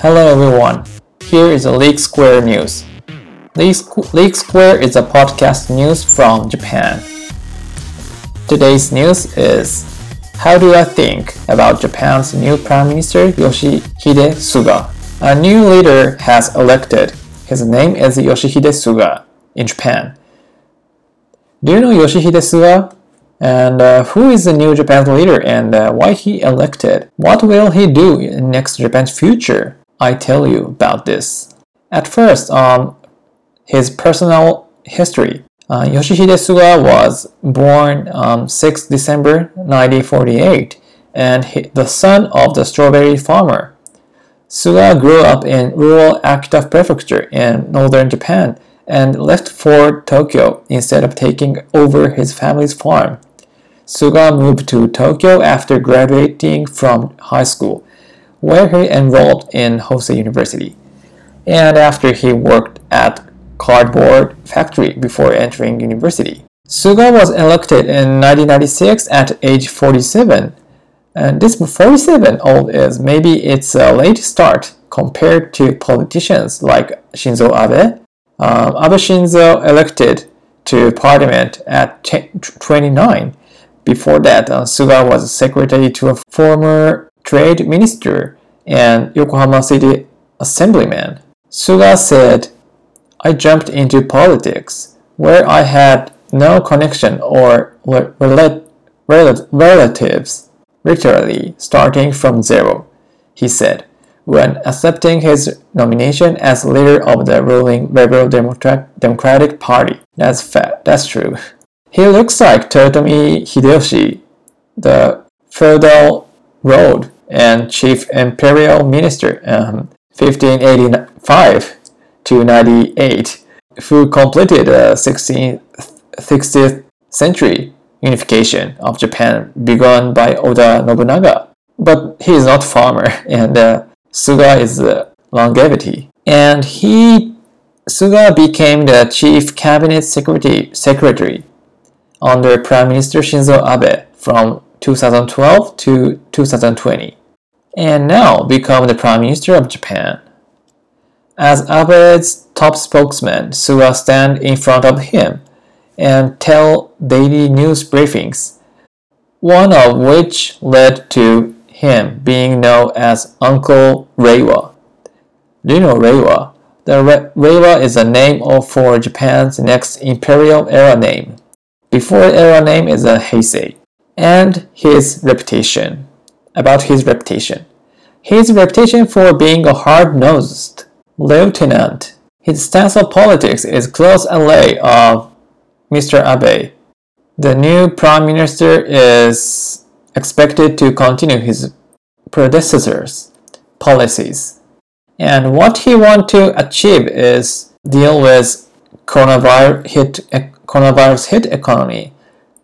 Hello everyone, here is the League Square News. League, League Square is a podcast news from Japan. Today's news is How do I think about Japan's new Prime Minister Yoshihide Suga? A new leader has elected. His name is Yoshihide Suga in Japan. Do you know Yoshihide Suga? And uh, who is the new Japan's leader and uh, why he elected? What will he do in next Japan's future? I tell you about this. At first, um, his personal history. Uh, Yoshihide Suga was born um, 6 December 1948 and he, the son of the strawberry farmer. Suga grew up in rural Akita Prefecture in northern Japan and left for Tokyo instead of taking over his family's farm. Suga moved to Tokyo after graduating from high school, where he enrolled in Hosei University, and after he worked at cardboard factory before entering university. Suga was elected in 1996 at age 47, and this 47 old is maybe it's a late start compared to politicians like Shinzo Abe. Um, Abe Shinzo elected to parliament at 29 before that, uh, Suga was a secretary to a former trade minister and Yokohama City assemblyman. Suga said, I jumped into politics where I had no connection or rel- rel- relatives, literally starting from zero, he said, when accepting his nomination as leader of the ruling Liberal Democratic Party. That's that's true. He looks like Toyotomi Hideyoshi, the feudal lord and chief imperial minister, um, 1585 to 98, who completed the 16th, 60th century unification of Japan begun by Oda Nobunaga. But he is not farmer, and uh, Suga is uh, longevity. And he, Suga became the chief cabinet secretary, secretary under Prime Minister Shinzo Abe from 2012 to 2020, and now become the Prime Minister of Japan. As Abe's top spokesman, Suga stand in front of him and tell daily news briefings, one of which led to him being known as Uncle Reiwa. Do you know Reiwa? The Re- Reiwa is a name for Japan's next imperial era name before era name is a Heisei, and his reputation. About his reputation. His reputation for being a hard-nosed lieutenant. His stance on politics is close ally of Mr. Abe. The new prime minister is expected to continue his predecessors' policies. And what he wants to achieve is deal with coronavirus hit coronavirus hit economy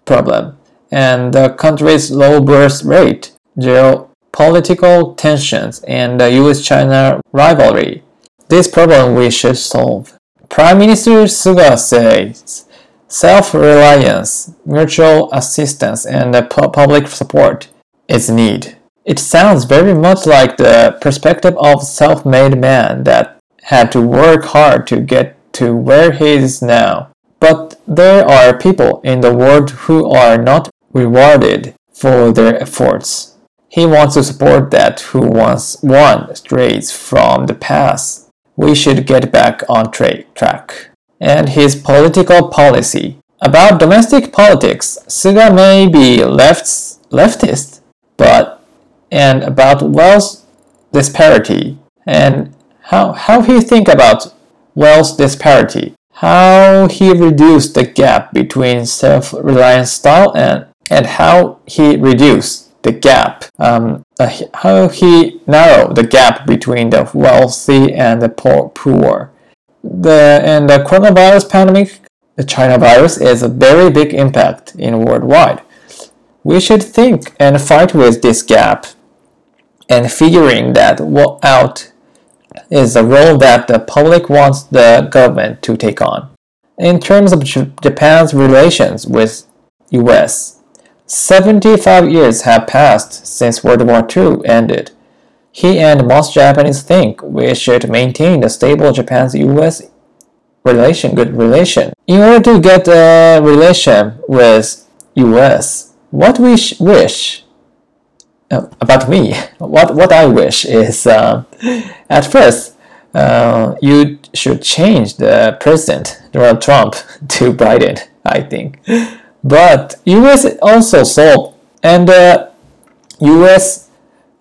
problem and the country's low birth rate, geopolitical tensions, and the US-China rivalry. This problem we should solve. Prime Minister Suga says self-reliance, mutual assistance, and public support is need. It sounds very much like the perspective of self-made man that had to work hard to get to where he is now. But there are people in the world who are not rewarded for their efforts. He wants to support that who once won strays from the past. We should get back on tra- track. And his political policy. About domestic politics, Suga may be left, leftist, but and about wealth disparity and how, how he think about wealth disparity how he reduced the gap between self-reliant style and, and how he reduced the gap, um, uh, how he narrowed the gap between the wealthy and the poor. poor. The, and the coronavirus pandemic, the China virus, is a very big impact in worldwide. We should think and fight with this gap and figuring that what out is the role that the public wants the government to take on. In terms of Japan's relations with US, 75 years have passed since World War II ended. he and most Japanese think we should maintain the stable Japan's-US relation, good relation. In order to get a relation with US, what we wish uh, about me, what what I wish is uh, at first uh, you should change the president Donald Trump to Biden. I think, but US also solved and US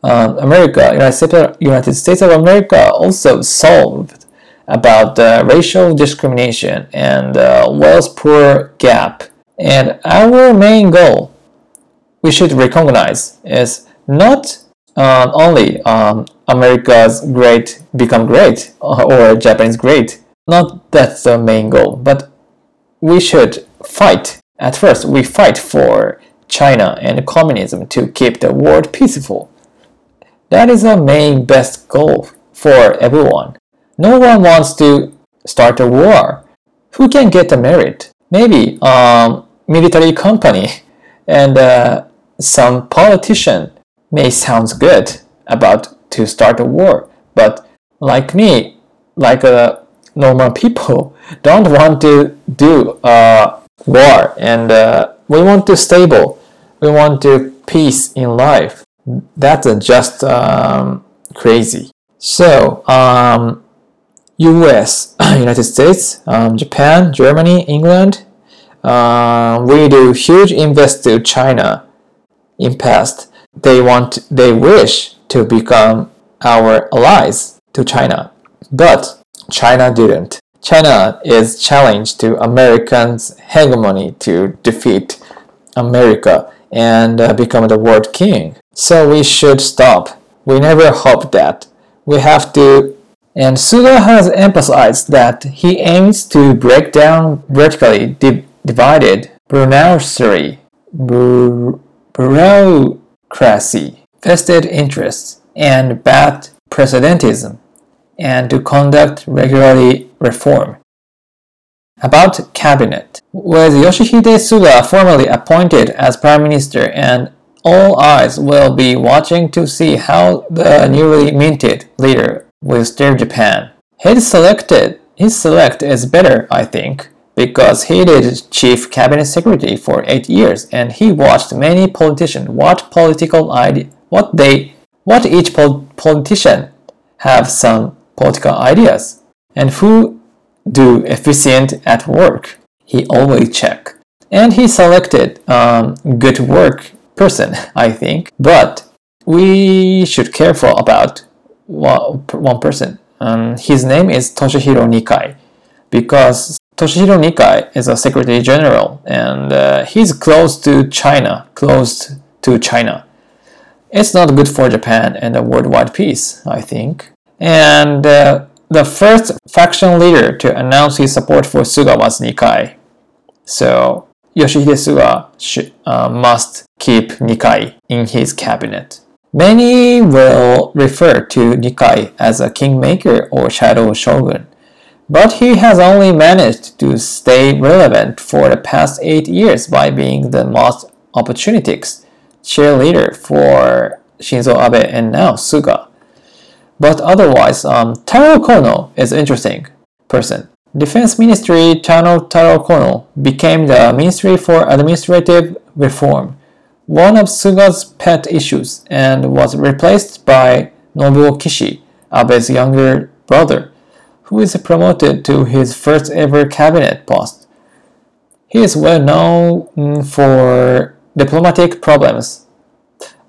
uh, America United States of America also solved about racial discrimination and wealth poor gap. And our main goal we should recognize is not um, only um, America's great become great or Japan's great. Not that's the main goal, but we should fight. At first, we fight for China and communism to keep the world peaceful. That is the main best goal for everyone. No one wants to start a war. Who can get a merit? Maybe um, military company and uh, some politician may sounds good about to start a war, but like me, like uh, normal people, don't want to do a war, and uh, we want to stable, we want to peace in life. That's just um, crazy. So, um, U.S., United States, um, Japan, Germany, England, uh, we do huge invest to China in past they want they wish to become our allies to China. But China didn't. China is challenged to Americans' hegemony to defeat America and uh, become the world king. So we should stop. We never hope that. We have to. And Suga has emphasized that he aims to break down vertically di- divided bureaucracy, bureaucracy, vested interests, and bad precedentism, and to conduct regularly reform. About cabinet. With Yoshihide Suga formally appointed as prime minister and all eyes will be watching to see how the newly minted leader will steer Japan. His selected his select is better, I think, because he did chief cabinet secretary for eight years and he watched many politicians what political idea what they what each pol- politician have some political ideas and who do efficient at work? He always check. And he selected um, good work person i think. But we should careful about one person. Um, his name is toshihiro nikai. Because Toshihiro Nikai is a Secretary General, and uh, he's close to China, close to China. It's not good for Japan and the worldwide peace, I think. And uh, the first faction leader to announce his support for Suga was Nikai. So Yoshihide Suga uh, must keep Nikai in his cabinet. Many will refer to Nikai as a kingmaker or shadow shogun. But he has only managed to stay relevant for the past eight years by being the most opportunistic cheerleader for Shinzo Abe and now Suga. But otherwise, um, Taro Kono is interesting person. Defense Ministry Tano Taro Kono became the Ministry for Administrative Reform, one of Suga's pet issues, and was replaced by Nobuo Kishi, Abe's younger brother who is promoted to his first ever cabinet post. He is well known for diplomatic problems.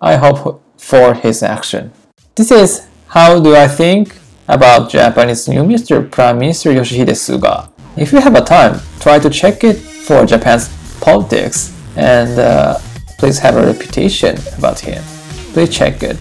I hope for his action. This is how do I think about Japanese new Mr. Prime Minister Yoshihide Suga. If you have a time, try to check it for Japan's politics and uh, please have a reputation about him. Please check it.